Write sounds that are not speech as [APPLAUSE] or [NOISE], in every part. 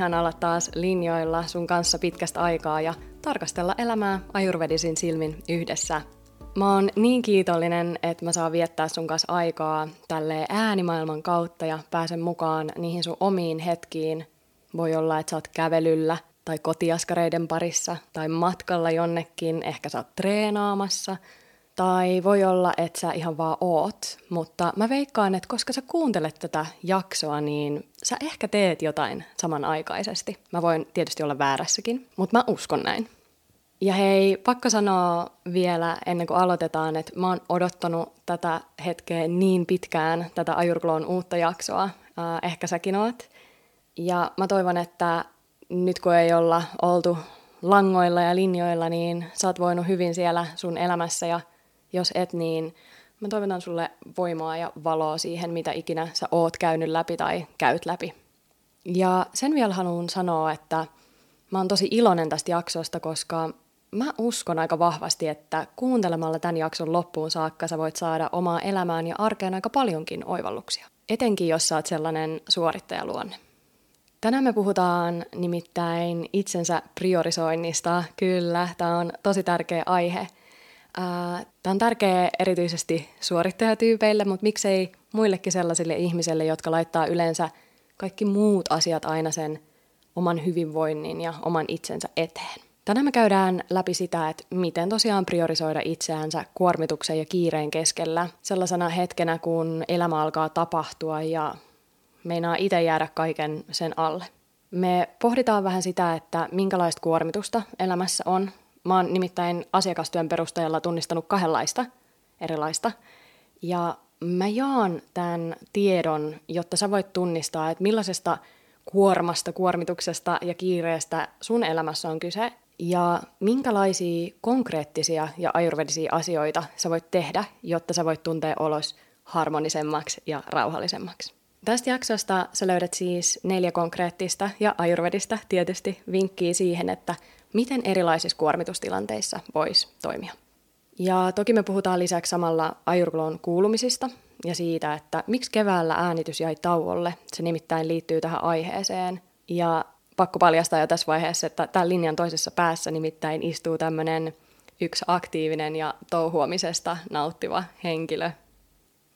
Ihan olla taas linjoilla sun kanssa pitkästä aikaa ja tarkastella elämää ajurvedisin silmin yhdessä. Mä oon niin kiitollinen, että mä saan viettää sun kanssa aikaa tälle äänimaailman kautta ja pääsen mukaan niihin sun omiin hetkiin. Voi olla, että sä oot kävelyllä tai kotiaskareiden parissa tai matkalla jonnekin, ehkä sä oot treenaamassa – tai voi olla, että sä ihan vaan oot, mutta mä veikkaan, että koska sä kuuntelet tätä jaksoa, niin sä ehkä teet jotain samanaikaisesti. Mä voin tietysti olla väärässäkin, mutta mä uskon näin. Ja hei, pakko sanoa vielä ennen kuin aloitetaan, että mä oon odottanut tätä hetkeä niin pitkään, tätä Ajurgloon uutta jaksoa. Äh, ehkä säkin oot. Ja mä toivon, että nyt kun ei olla oltu langoilla ja linjoilla, niin sä oot voinut hyvin siellä sun elämässä ja jos et, niin mä toivotan sulle voimaa ja valoa siihen, mitä ikinä sä oot käynyt läpi tai käyt läpi. Ja sen vielä haluan sanoa, että mä oon tosi iloinen tästä jaksosta, koska mä uskon aika vahvasti, että kuuntelemalla tämän jakson loppuun saakka sä voit saada omaa elämään ja arkeen aika paljonkin oivalluksia. Etenkin jos sä oot sellainen suorittajaluonne. Tänään me puhutaan nimittäin itsensä priorisoinnista. Kyllä, tämä on tosi tärkeä aihe – Tämä on tärkeä erityisesti suorittajatyypeille, mutta miksei muillekin sellaisille ihmisille, jotka laittaa yleensä kaikki muut asiat aina sen oman hyvinvoinnin ja oman itsensä eteen. Tänään me käydään läpi sitä, että miten tosiaan priorisoida itseänsä kuormituksen ja kiireen keskellä sellaisena hetkenä, kun elämä alkaa tapahtua ja meinaa itse jäädä kaiken sen alle. Me pohditaan vähän sitä, että minkälaista kuormitusta elämässä on Mä oon nimittäin asiakastyön perusteella tunnistanut kahdenlaista erilaista. Ja mä jaan tämän tiedon, jotta sä voit tunnistaa, että millaisesta kuormasta, kuormituksesta ja kiireestä sun elämässä on kyse ja minkälaisia konkreettisia ja ajurvedisia asioita sä voit tehdä, jotta sä voit tuntea olos harmonisemmaksi ja rauhallisemmaksi. Tästä jaksosta sä löydät siis neljä konkreettista ja ajurvedista tietysti vinkkiä siihen, että miten erilaisissa kuormitustilanteissa voisi toimia. Ja toki me puhutaan lisäksi samalla ajurgloon kuulumisista ja siitä, että miksi keväällä äänitys jäi tauolle. Se nimittäin liittyy tähän aiheeseen. Ja pakko paljastaa jo tässä vaiheessa, että tämän linjan toisessa päässä nimittäin istuu tämmöinen yksi aktiivinen ja touhuamisesta nauttiva henkilö.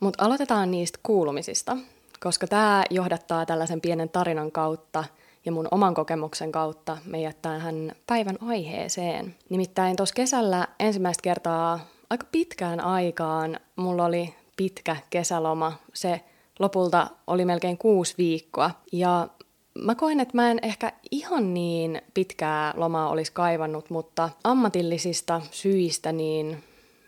Mutta aloitetaan niistä kuulumisista, koska tämä johdattaa tällaisen pienen tarinan kautta – ja mun oman kokemuksen kautta meidät tähän päivän aiheeseen. Nimittäin tuossa kesällä ensimmäistä kertaa aika pitkään aikaan mulla oli pitkä kesäloma. Se lopulta oli melkein kuusi viikkoa. Ja mä koen, että mä en ehkä ihan niin pitkää lomaa olisi kaivannut, mutta ammatillisista syistä niin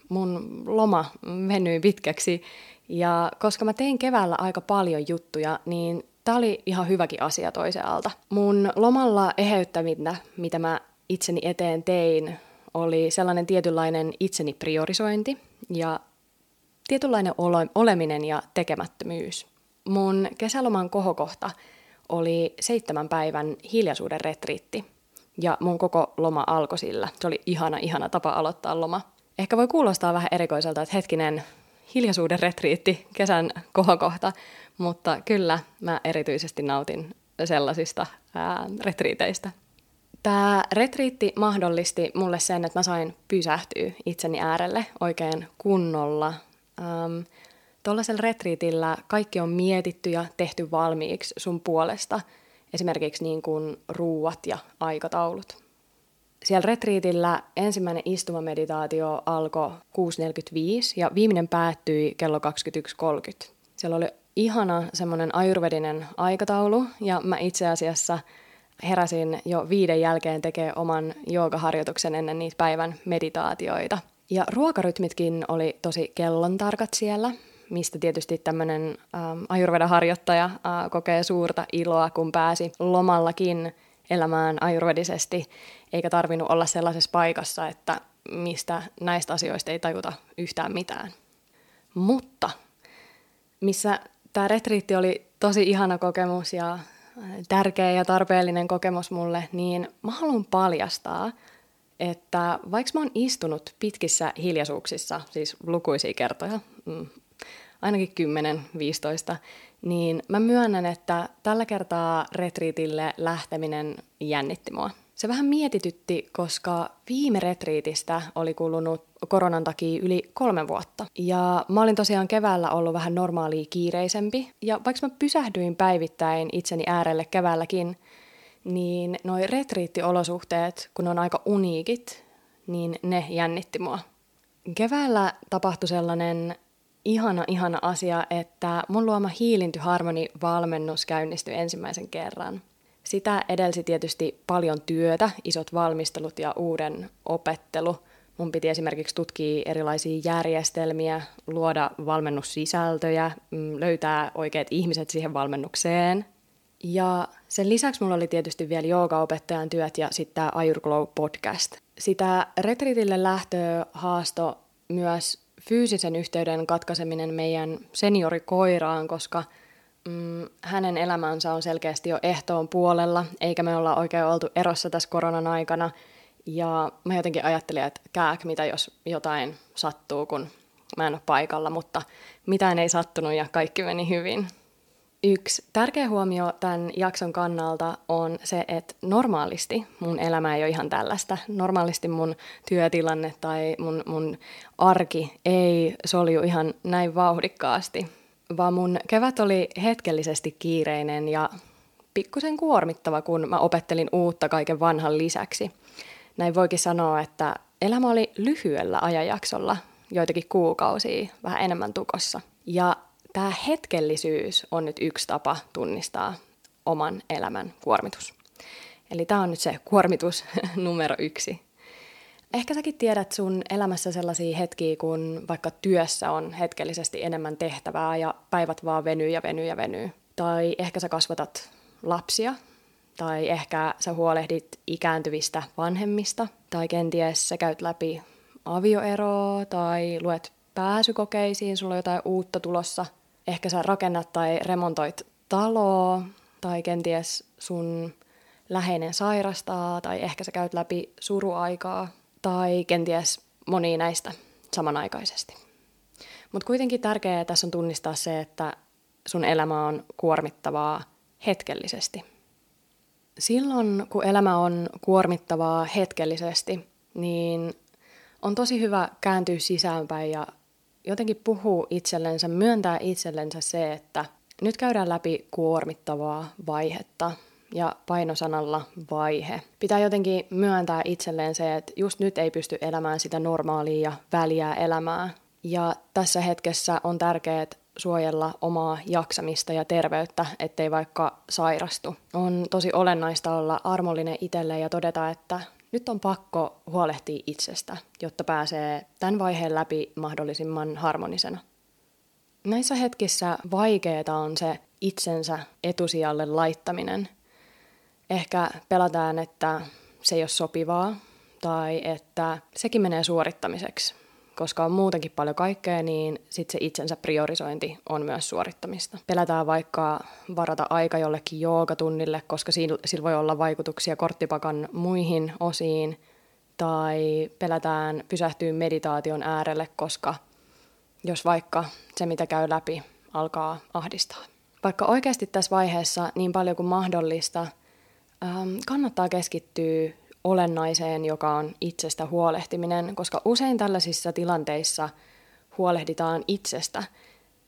mun loma venyi pitkäksi. Ja koska mä tein keväällä aika paljon juttuja, niin Tämä oli ihan hyväkin asia toisaalta. Mun lomalla eheyttävintä, mitä mä itseni eteen tein, oli sellainen tietynlainen itseni priorisointi ja tietynlainen ole- oleminen ja tekemättömyys. Mun kesäloman kohokohta oli seitsemän päivän hiljaisuuden retriitti ja mun koko loma alkoi sillä. Se oli ihana, ihana tapa aloittaa loma. Ehkä voi kuulostaa vähän erikoiselta, että hetkinen, hiljaisuuden retriitti, kesän kohokohta, mutta kyllä mä erityisesti nautin sellaisista ää, retriiteistä. Tämä retriitti mahdollisti mulle sen, että mä sain pysähtyä itseni äärelle oikein kunnolla. Ähm, Tuollaisella retriitillä kaikki on mietitty ja tehty valmiiksi sun puolesta, esimerkiksi niin kuin ruuat ja aikataulut. Siellä retriitillä ensimmäinen istumameditaatio alkoi 6.45 ja viimeinen päättyi kello 21.30. Siellä oli ihana semmoinen ajurvedinen aikataulu ja mä itse asiassa heräsin jo viiden jälkeen tekee oman joogaharjoituksen ennen niitä päivän meditaatioita. Ja ruokarytmitkin oli tosi kellon tarkat siellä, mistä tietysti tämmöinen ähm, ajurveda-harjoittaja äh, kokee suurta iloa, kun pääsi lomallakin elämään ajurvedisesti, eikä tarvinnut olla sellaisessa paikassa, että mistä näistä asioista ei tajuta yhtään mitään. Mutta missä tämä retriitti oli tosi ihana kokemus ja tärkeä ja tarpeellinen kokemus mulle, niin mä haluan paljastaa, että vaikka mä oon istunut pitkissä hiljaisuuksissa, siis lukuisia kertoja, mm, ainakin 10-15, niin mä myönnän, että tällä kertaa retriitille lähteminen jännitti mua. Se vähän mietitytti, koska viime retriitistä oli kulunut koronan takia yli kolme vuotta. Ja mä olin tosiaan keväällä ollut vähän normaalia kiireisempi. Ja vaikka mä pysähdyin päivittäin itseni äärelle keväälläkin, niin noi retriittiolosuhteet, kun on aika uniikit, niin ne jännitti mua. Keväällä tapahtui sellainen ihana, ihana asia, että mun luoma Harmony-valmennus käynnistyi ensimmäisen kerran. Sitä edelsi tietysti paljon työtä, isot valmistelut ja uuden opettelu. Mun piti esimerkiksi tutkia erilaisia järjestelmiä, luoda valmennussisältöjä, mm, löytää oikeat ihmiset siihen valmennukseen. Ja sen lisäksi mulla oli tietysti vielä joogaopettajan työt ja sitten tämä Ayurglow podcast. Sitä retriitille lähtöä haasto myös fyysisen yhteyden katkaiseminen meidän seniorikoiraan, koska mm, hänen elämänsä on selkeästi jo ehtoon puolella, eikä me olla oikein oltu erossa tässä koronan aikana. Ja mä jotenkin ajattelin, että kääk, mitä jos jotain sattuu, kun mä en ole paikalla, mutta mitään ei sattunut ja kaikki meni hyvin. Yksi tärkeä huomio tämän jakson kannalta on se, että normaalisti mun elämä ei ole ihan tällaista. Normaalisti mun työtilanne tai mun, mun arki ei solju ihan näin vauhdikkaasti, vaan mun kevät oli hetkellisesti kiireinen ja pikkusen kuormittava, kun mä opettelin uutta kaiken vanhan lisäksi. Näin voikin sanoa, että elämä oli lyhyellä ajanjaksolla, joitakin kuukausia, vähän enemmän tukossa. Ja tämä hetkellisyys on nyt yksi tapa tunnistaa oman elämän kuormitus. Eli tämä on nyt se kuormitus [LAUGHS] numero yksi. Ehkä säkin tiedät sun elämässä sellaisia hetkiä, kun vaikka työssä on hetkellisesti enemmän tehtävää ja päivät vaan venyy ja venyy ja venyy. Tai ehkä sä kasvatat lapsia, tai ehkä sä huolehdit ikääntyvistä vanhemmista, tai kenties sä käyt läpi avioeroa, tai luet pääsykokeisiin, sulla on jotain uutta tulossa – ehkä sä rakennat tai remontoit taloa, tai kenties sun läheinen sairastaa, tai ehkä sä käyt läpi suruaikaa, tai kenties moni näistä samanaikaisesti. Mutta kuitenkin tärkeää tässä on tunnistaa se, että sun elämä on kuormittavaa hetkellisesti. Silloin, kun elämä on kuormittavaa hetkellisesti, niin on tosi hyvä kääntyä sisäänpäin ja jotenkin puhuu itsellensä, myöntää itsellensä se, että nyt käydään läpi kuormittavaa vaihetta ja painosanalla vaihe. Pitää jotenkin myöntää itselleen se, että just nyt ei pysty elämään sitä normaalia ja väliä elämää. Ja tässä hetkessä on tärkeää suojella omaa jaksamista ja terveyttä, ettei vaikka sairastu. On tosi olennaista olla armollinen itselle ja todeta, että nyt on pakko huolehtia itsestä, jotta pääsee tämän vaiheen läpi mahdollisimman harmonisena. Näissä hetkissä vaikeaa on se itsensä etusijalle laittaminen. Ehkä pelataan, että se ei ole sopivaa tai että sekin menee suorittamiseksi koska on muutenkin paljon kaikkea, niin sitten se itsensä priorisointi on myös suorittamista. Pelätään vaikka varata aika jollekin joogatunnille, koska sillä voi olla vaikutuksia korttipakan muihin osiin, tai pelätään pysähtyä meditaation äärelle, koska jos vaikka se, mitä käy läpi, alkaa ahdistaa. Vaikka oikeasti tässä vaiheessa niin paljon kuin mahdollista, kannattaa keskittyä olennaiseen, joka on itsestä huolehtiminen, koska usein tällaisissa tilanteissa huolehditaan itsestä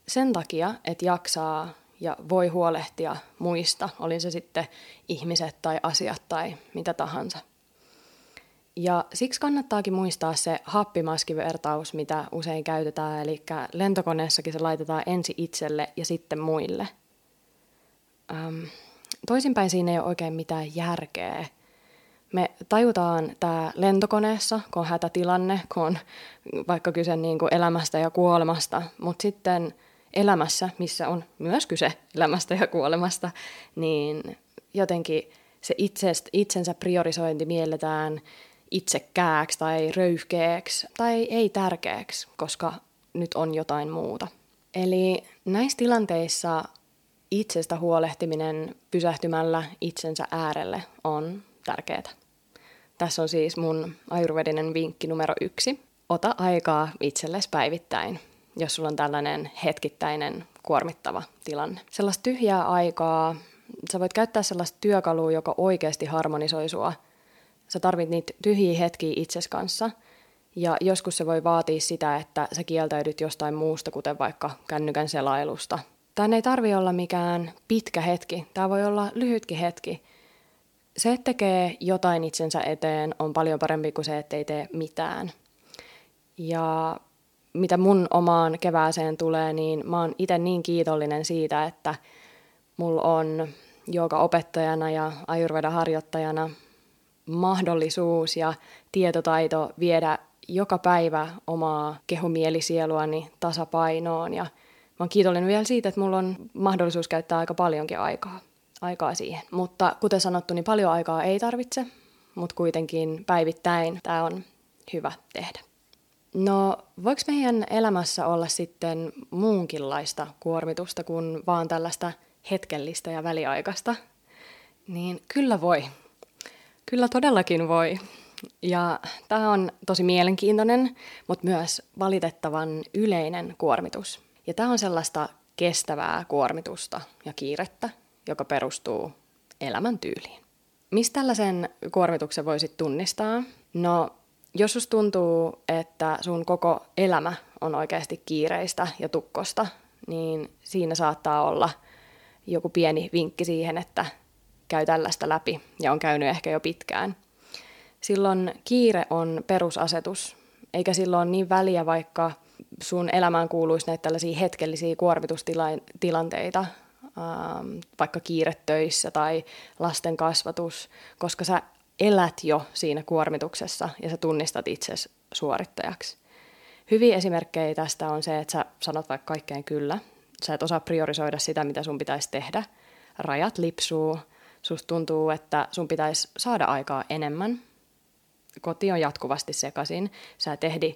sen takia, että jaksaa ja voi huolehtia muista, oli se sitten ihmiset tai asiat tai mitä tahansa. Ja siksi kannattaakin muistaa se happimaskivertaus, mitä usein käytetään, eli lentokoneessakin se laitetaan ensi itselle ja sitten muille. Ähm, toisinpäin siinä ei ole oikein mitään järkeä, me tajutaan tämä lentokoneessa, kun on hätätilanne, kun on vaikka kyse niin kuin elämästä ja kuolemasta, mutta sitten elämässä, missä on myös kyse elämästä ja kuolemasta, niin jotenkin se itsest, itsensä priorisointi mielletään itsekääksi tai röyhkeäksi tai ei tärkeäksi, koska nyt on jotain muuta. Eli näissä tilanteissa itsestä huolehtiminen pysähtymällä itsensä äärelle on tärkeää. Tässä on siis mun ajurvedinen vinkki numero yksi. Ota aikaa itsellesi päivittäin. jos sulla on tällainen hetkittäinen kuormittava tilanne. Sellaista tyhjää aikaa, sä voit käyttää sellaista työkalua, joka oikeasti harmonisoi sua. Sä tarvit niitä tyhjiä hetkiä itses kanssa. Ja joskus se voi vaatia sitä, että sä kieltäydyt jostain muusta, kuten vaikka kännykän selailusta. Tämä ei tarvi olla mikään pitkä hetki, tämä voi olla lyhytkin hetki. Se, että tekee jotain itsensä eteen, on paljon parempi kuin se, että ei tee mitään. Ja mitä mun omaan kevääseen tulee, niin mä oon itse niin kiitollinen siitä, että mulla on joka opettajana ja ajurveda harjoittajana mahdollisuus ja tietotaito viedä joka päivä omaa kehumielisieluani tasapainoon ja mä oon kiitollinen vielä siitä, että mulla on mahdollisuus käyttää aika paljonkin aikaa, aikaa siihen. Mutta kuten sanottu, niin paljon aikaa ei tarvitse, mutta kuitenkin päivittäin tämä on hyvä tehdä. No, voiko meidän elämässä olla sitten muunkinlaista kuormitusta kuin vaan tällaista hetkellistä ja väliaikaista? Niin kyllä voi. Kyllä todellakin voi. Ja tämä on tosi mielenkiintoinen, mutta myös valitettavan yleinen kuormitus. Ja tämä on sellaista kestävää kuormitusta ja kiirettä, joka perustuu elämäntyyliin. Mistä tällaisen kuormituksen voisit tunnistaa? No, jos sus tuntuu, että sun koko elämä on oikeasti kiireistä ja tukkosta, niin siinä saattaa olla joku pieni vinkki siihen, että käy tällaista läpi ja on käynyt ehkä jo pitkään. Silloin kiire on perusasetus, eikä silloin niin väliä, vaikka sun elämään kuuluisi näitä tällaisia hetkellisiä kuormitustilanteita, ähm, vaikka kiiretöissä tai lasten kasvatus, koska sä elät jo siinä kuormituksessa ja sä tunnistat itsesi suorittajaksi. Hyviä esimerkkejä tästä on se, että sä sanot vaikka kaikkeen kyllä. Sä et osaa priorisoida sitä, mitä sun pitäisi tehdä. Rajat lipsuu. Susta tuntuu, että sun pitäisi saada aikaa enemmän. Koti on jatkuvasti sekaisin. Sä et ehdi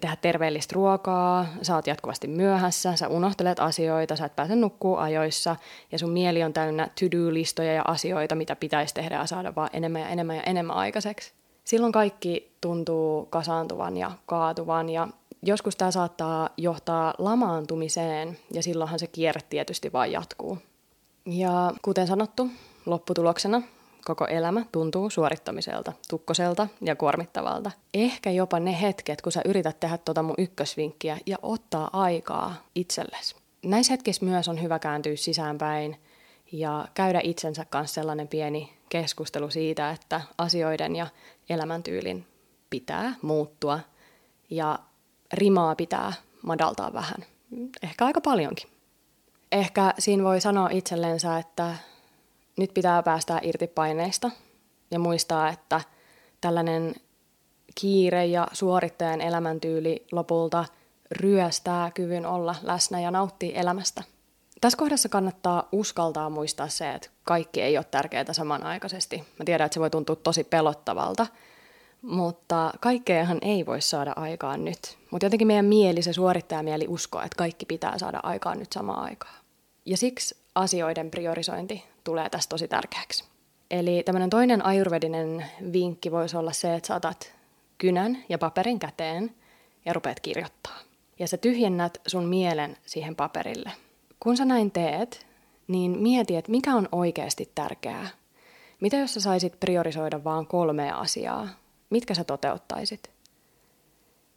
tehdä terveellistä ruokaa, sä oot jatkuvasti myöhässä, sä unohtelet asioita, sä et pääse nukkuu ajoissa ja sun mieli on täynnä to-do-listoja ja asioita, mitä pitäisi tehdä ja saada vaan enemmän ja enemmän ja enemmän aikaiseksi. Silloin kaikki tuntuu kasaantuvan ja kaatuvan ja joskus tämä saattaa johtaa lamaantumiseen ja silloinhan se kierre tietysti vain jatkuu. Ja kuten sanottu, lopputuloksena koko elämä tuntuu suorittamiselta, tukkoselta ja kuormittavalta. Ehkä jopa ne hetket, kun sä yrität tehdä tuota mun ykkösvinkkiä ja ottaa aikaa itsellesi. Näissä hetkissä myös on hyvä kääntyä sisäänpäin ja käydä itsensä kanssa sellainen pieni keskustelu siitä, että asioiden ja elämäntyylin pitää muuttua ja rimaa pitää madaltaa vähän. Ehkä aika paljonkin. Ehkä siinä voi sanoa itsellensä, että nyt pitää päästä irti paineista ja muistaa, että tällainen kiire ja suorittajan elämäntyyli lopulta ryöstää kyvyn olla läsnä ja nauttia elämästä. Tässä kohdassa kannattaa uskaltaa muistaa se, että kaikki ei ole tärkeää samanaikaisesti. Mä tiedän, että se voi tuntua tosi pelottavalta, mutta kaikkeahan ei voi saada aikaan nyt. Mutta jotenkin meidän mieli, se suorittajamieli uskoo, että kaikki pitää saada aikaan nyt samaan aikaan. Ja siksi asioiden priorisointi tulee tästä tosi tärkeäksi. Eli tämmöinen toinen ajurvedinen vinkki voisi olla se, että saatat kynän ja paperin käteen ja rupeat kirjoittaa. Ja sä tyhjennät sun mielen siihen paperille. Kun sä näin teet, niin mieti, että mikä on oikeasti tärkeää. Mitä jos sä saisit priorisoida vaan kolmea asiaa? Mitkä sä toteuttaisit?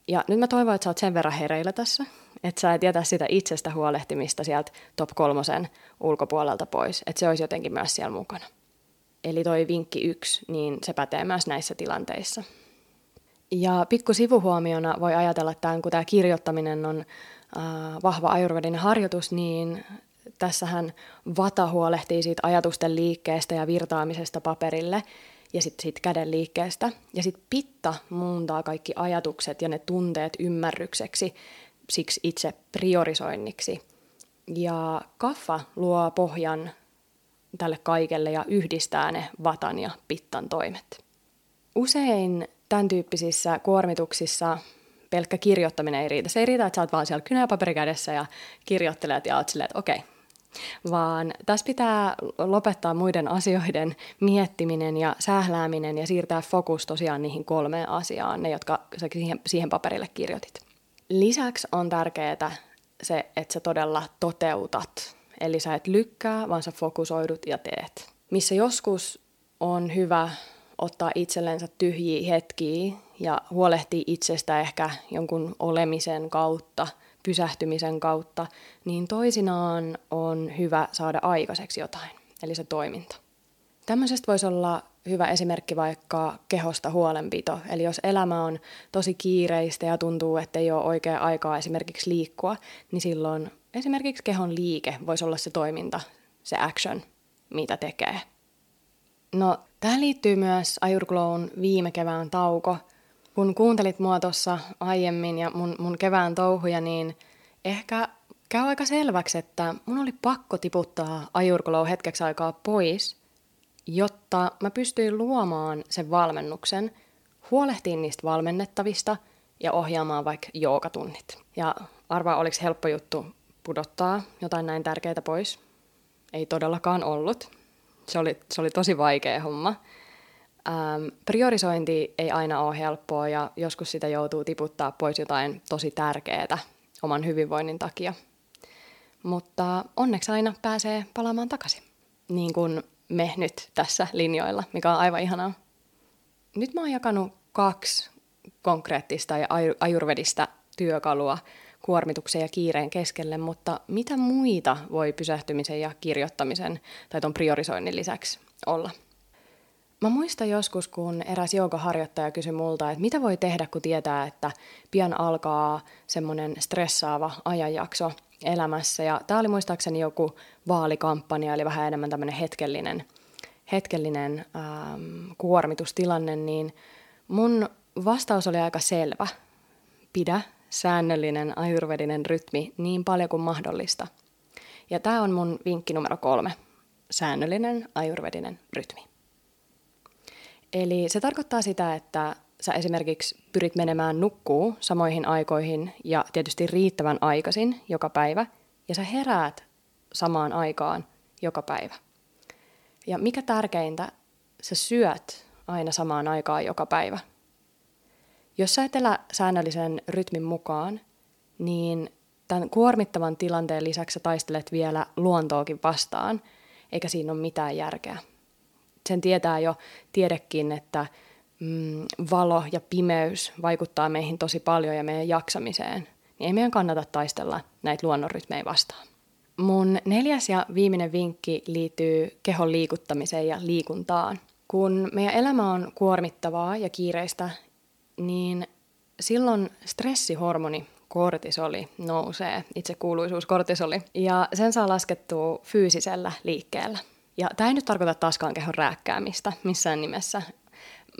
Ja nyt mä toivon, että sä oot sen verran hereillä tässä, että sä et jätä sitä itsestä huolehtimista sieltä top kolmosen ulkopuolelta pois, että se olisi jotenkin myös siellä mukana. Eli toi vinkki yksi, niin se pätee myös näissä tilanteissa. Ja pikku sivuhuomiona voi ajatella, että kun tämä kirjoittaminen on äh, vahva ajurvedinen harjoitus, niin tässähän vata huolehtii siitä ajatusten liikkeestä ja virtaamisesta paperille ja sitten siitä käden liikkeestä. Ja sitten pitta muuntaa kaikki ajatukset ja ne tunteet ymmärrykseksi siksi itse priorisoinniksi. Ja kaffa luo pohjan tälle kaikelle ja yhdistää ne vatan ja pittan toimet. Usein tämän tyyppisissä kuormituksissa pelkkä kirjoittaminen ei riitä. Se ei riitä, että sä oot vaan siellä kynäpaperi kädessä ja kirjoittelet ja oot silleen, että okei. Okay. Vaan tässä pitää lopettaa muiden asioiden miettiminen ja sählääminen ja siirtää fokus tosiaan niihin kolmeen asiaan, ne jotka sä siihen, siihen paperille kirjoitit. Lisäksi on tärkeää se, että sä todella toteutat. Eli sä et lykkää, vaan sä fokusoidut ja teet. Missä joskus on hyvä ottaa itsellensä tyhjiä hetkiä ja huolehtii itsestä ehkä jonkun olemisen kautta, pysähtymisen kautta, niin toisinaan on hyvä saada aikaiseksi jotain, eli se toiminta. Tämmöisestä voisi olla hyvä esimerkki vaikka kehosta huolenpito. Eli jos elämä on tosi kiireistä ja tuntuu, että ei ole oikea aikaa esimerkiksi liikkua, niin silloin esimerkiksi kehon liike voisi olla se toiminta, se action, mitä tekee. No, tähän liittyy myös Ajurglown viime kevään tauko. Kun kuuntelit mua tuossa aiemmin ja mun, mun kevään touhuja, niin ehkä käy aika selväksi, että mun oli pakko tiputtaa Ajurglow hetkeksi aikaa pois, jotta mä pystyin luomaan sen valmennuksen, huolehtiin niistä valmennettavista ja ohjaamaan vaikka joogatunnit. Ja arvaa, oliko helppo juttu pudottaa jotain näin tärkeää pois? Ei todellakaan ollut. Se oli, se oli tosi vaikea homma. Ähm, priorisointi ei aina ole helppoa ja joskus sitä joutuu tiputtaa pois jotain tosi tärkeää oman hyvinvoinnin takia. Mutta onneksi aina pääsee palaamaan takaisin. Niin kuin me nyt tässä linjoilla, mikä on aivan ihanaa. Nyt mä oon jakanut kaksi konkreettista ja ajurvedista työkalua kuormituksen ja kiireen keskelle, mutta mitä muita voi pysähtymisen ja kirjoittamisen tai ton priorisoinnin lisäksi olla? Mä muistan joskus, kun eräs joogaharjoittaja kysyi multa, että mitä voi tehdä, kun tietää, että pian alkaa semmoinen stressaava ajanjakso – elämässä. Ja tämä oli muistaakseni joku vaalikampanja, eli vähän enemmän tämmöinen hetkellinen, hetkellinen ähm, kuormitustilanne, niin mun vastaus oli aika selvä. Pidä säännöllinen ajurvedinen rytmi niin paljon kuin mahdollista. Ja tämä on mun vinkki numero kolme. Säännöllinen ajurvedinen rytmi. Eli se tarkoittaa sitä, että sä esimerkiksi pyrit menemään nukkuu samoihin aikoihin ja tietysti riittävän aikaisin joka päivä, ja sä heräät samaan aikaan joka päivä. Ja mikä tärkeintä, sä syöt aina samaan aikaan joka päivä. Jos sä et elä säännöllisen rytmin mukaan, niin tämän kuormittavan tilanteen lisäksi sä taistelet vielä luontoakin vastaan, eikä siinä ole mitään järkeä. Sen tietää jo tiedekin, että mm, valo ja pimeys vaikuttaa meihin tosi paljon ja meidän jaksamiseen, niin ei meidän kannata taistella näitä luonnonrytmejä vastaan. Mun neljäs ja viimeinen vinkki liittyy kehon liikuttamiseen ja liikuntaan. Kun meidän elämä on kuormittavaa ja kiireistä, niin silloin stressihormoni kortisoli nousee, itse kuuluisuus kortisoli, ja sen saa laskettua fyysisellä liikkeellä. Ja tämä ei nyt tarkoita taaskaan kehon rääkkäämistä missään nimessä,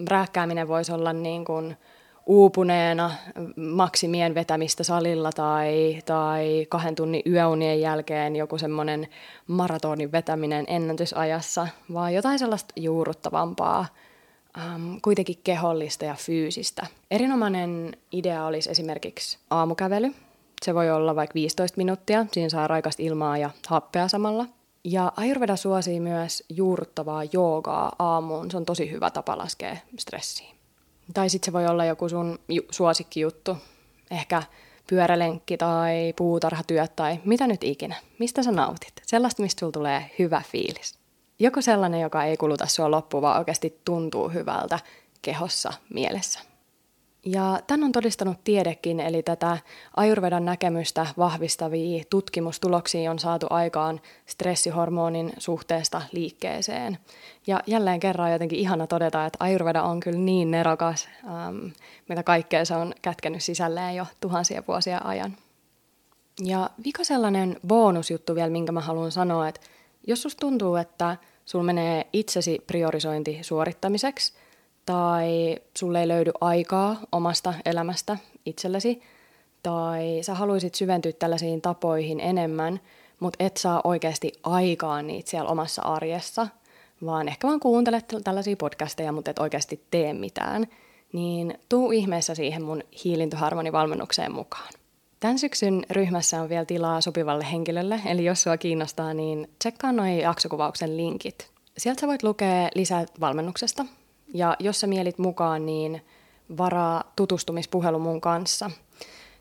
rääkkääminen voisi olla niin kuin uupuneena maksimien vetämistä salilla tai, tai kahden tunnin yöunien jälkeen joku semmoinen maratonin vetäminen ennätysajassa, vaan jotain sellaista juurruttavampaa, ähm, kuitenkin kehollista ja fyysistä. Erinomainen idea olisi esimerkiksi aamukävely. Se voi olla vaikka 15 minuuttia, siinä saa raikasta ilmaa ja happea samalla – ja Ayurveda suosii myös juurruttavaa joogaa aamuun. Se on tosi hyvä tapa laskea stressiä. Tai sitten se voi olla joku sun ju- suosikkijuttu. Ehkä pyörälenkki tai puutarhatyöt tai mitä nyt ikinä. Mistä sä nautit? Sellaista, mistä sulla tulee hyvä fiilis. Joku sellainen, joka ei kuluta sua loppuun, vaan oikeasti tuntuu hyvältä kehossa, mielessä. Ja tämän on todistanut tiedekin, eli tätä ajurvedan näkemystä vahvistavia tutkimustuloksia on saatu aikaan stressihormonin suhteesta liikkeeseen. Ja jälleen kerran jotenkin ihana todeta, että ajurveda on kyllä niin nerokas, ähm, mitä kaikkea se on kätkenyt sisälleen jo tuhansia vuosia ajan. Ja vika sellainen bonusjuttu vielä, minkä mä haluan sanoa, että jos susta tuntuu, että sul menee itsesi priorisointi suorittamiseksi – tai sulle ei löydy aikaa omasta elämästä itsellesi, tai sä haluaisit syventyä tällaisiin tapoihin enemmän, mutta et saa oikeasti aikaa niitä siellä omassa arjessa, vaan ehkä vaan kuuntelet tällaisia podcasteja, mutta et oikeasti tee mitään, niin tuu ihmeessä siihen mun hiilintoharmonivalmennukseen mukaan. Tämän syksyn ryhmässä on vielä tilaa sopivalle henkilölle, eli jos sua kiinnostaa, niin tsekkaa noin jaksokuvauksen linkit. Sieltä sä voit lukea lisää valmennuksesta, ja jos sä mielit mukaan, niin varaa tutustumispuhelu mun kanssa.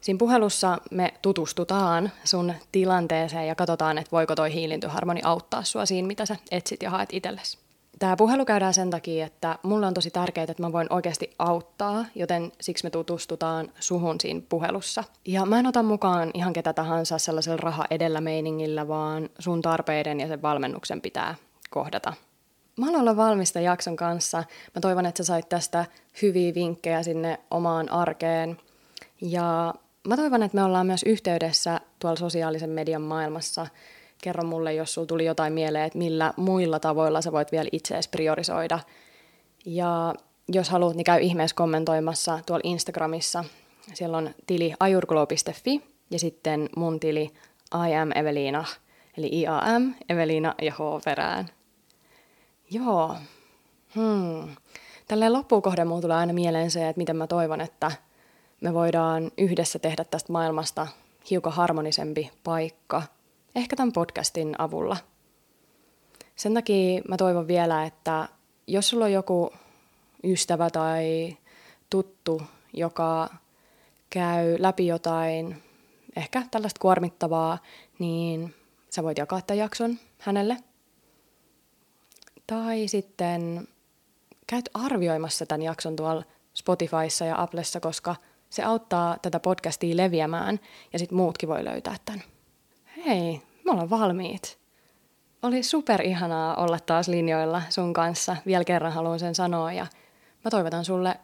Siinä puhelussa me tutustutaan sun tilanteeseen ja katsotaan, että voiko toi hiilintyharmoni auttaa sua siinä, mitä sä etsit ja haet itsellesi. Tämä puhelu käydään sen takia, että mulle on tosi tärkeää, että mä voin oikeasti auttaa, joten siksi me tutustutaan suhun siinä puhelussa. Ja mä en ota mukaan ihan ketä tahansa sellaisella raha edellä meiningillä, vaan sun tarpeiden ja sen valmennuksen pitää kohdata. Mä haluan olla valmista jakson kanssa. Mä toivon, että sä sait tästä hyviä vinkkejä sinne omaan arkeen. Ja mä toivon, että me ollaan myös yhteydessä tuolla sosiaalisen median maailmassa – kerro mulle, jos sulla tuli jotain mieleen, että millä muilla tavoilla sä voit vielä itseäsi priorisoida. Ja jos haluat, niin käy ihmeessä kommentoimassa tuolla Instagramissa. Siellä on tili ajurglo.fi ja sitten mun tili I am Evelina, eli IAM, Evelina ja H perään. Joo. Hmm. Tälleen loppukohden mulla tulee aina mieleen se, että miten mä toivon, että me voidaan yhdessä tehdä tästä maailmasta hiukan harmonisempi paikka – ehkä tämän podcastin avulla. Sen takia mä toivon vielä, että jos sulla on joku ystävä tai tuttu, joka käy läpi jotain ehkä tällaista kuormittavaa, niin sä voit jakaa tämän jakson hänelle. Tai sitten käyt arvioimassa tämän jakson tuolla Spotifyssa ja Applessa, koska se auttaa tätä podcastia leviämään ja sitten muutkin voi löytää tämän. Hei, me ollaan valmiit. Oli super ihanaa olla taas linjoilla sun kanssa. Vielä kerran haluan sen sanoa ja mä toivotan sulle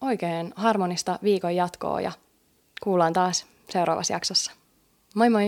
oikein harmonista viikon jatkoa ja kuullaan taas seuraavassa jaksossa. Moi moi!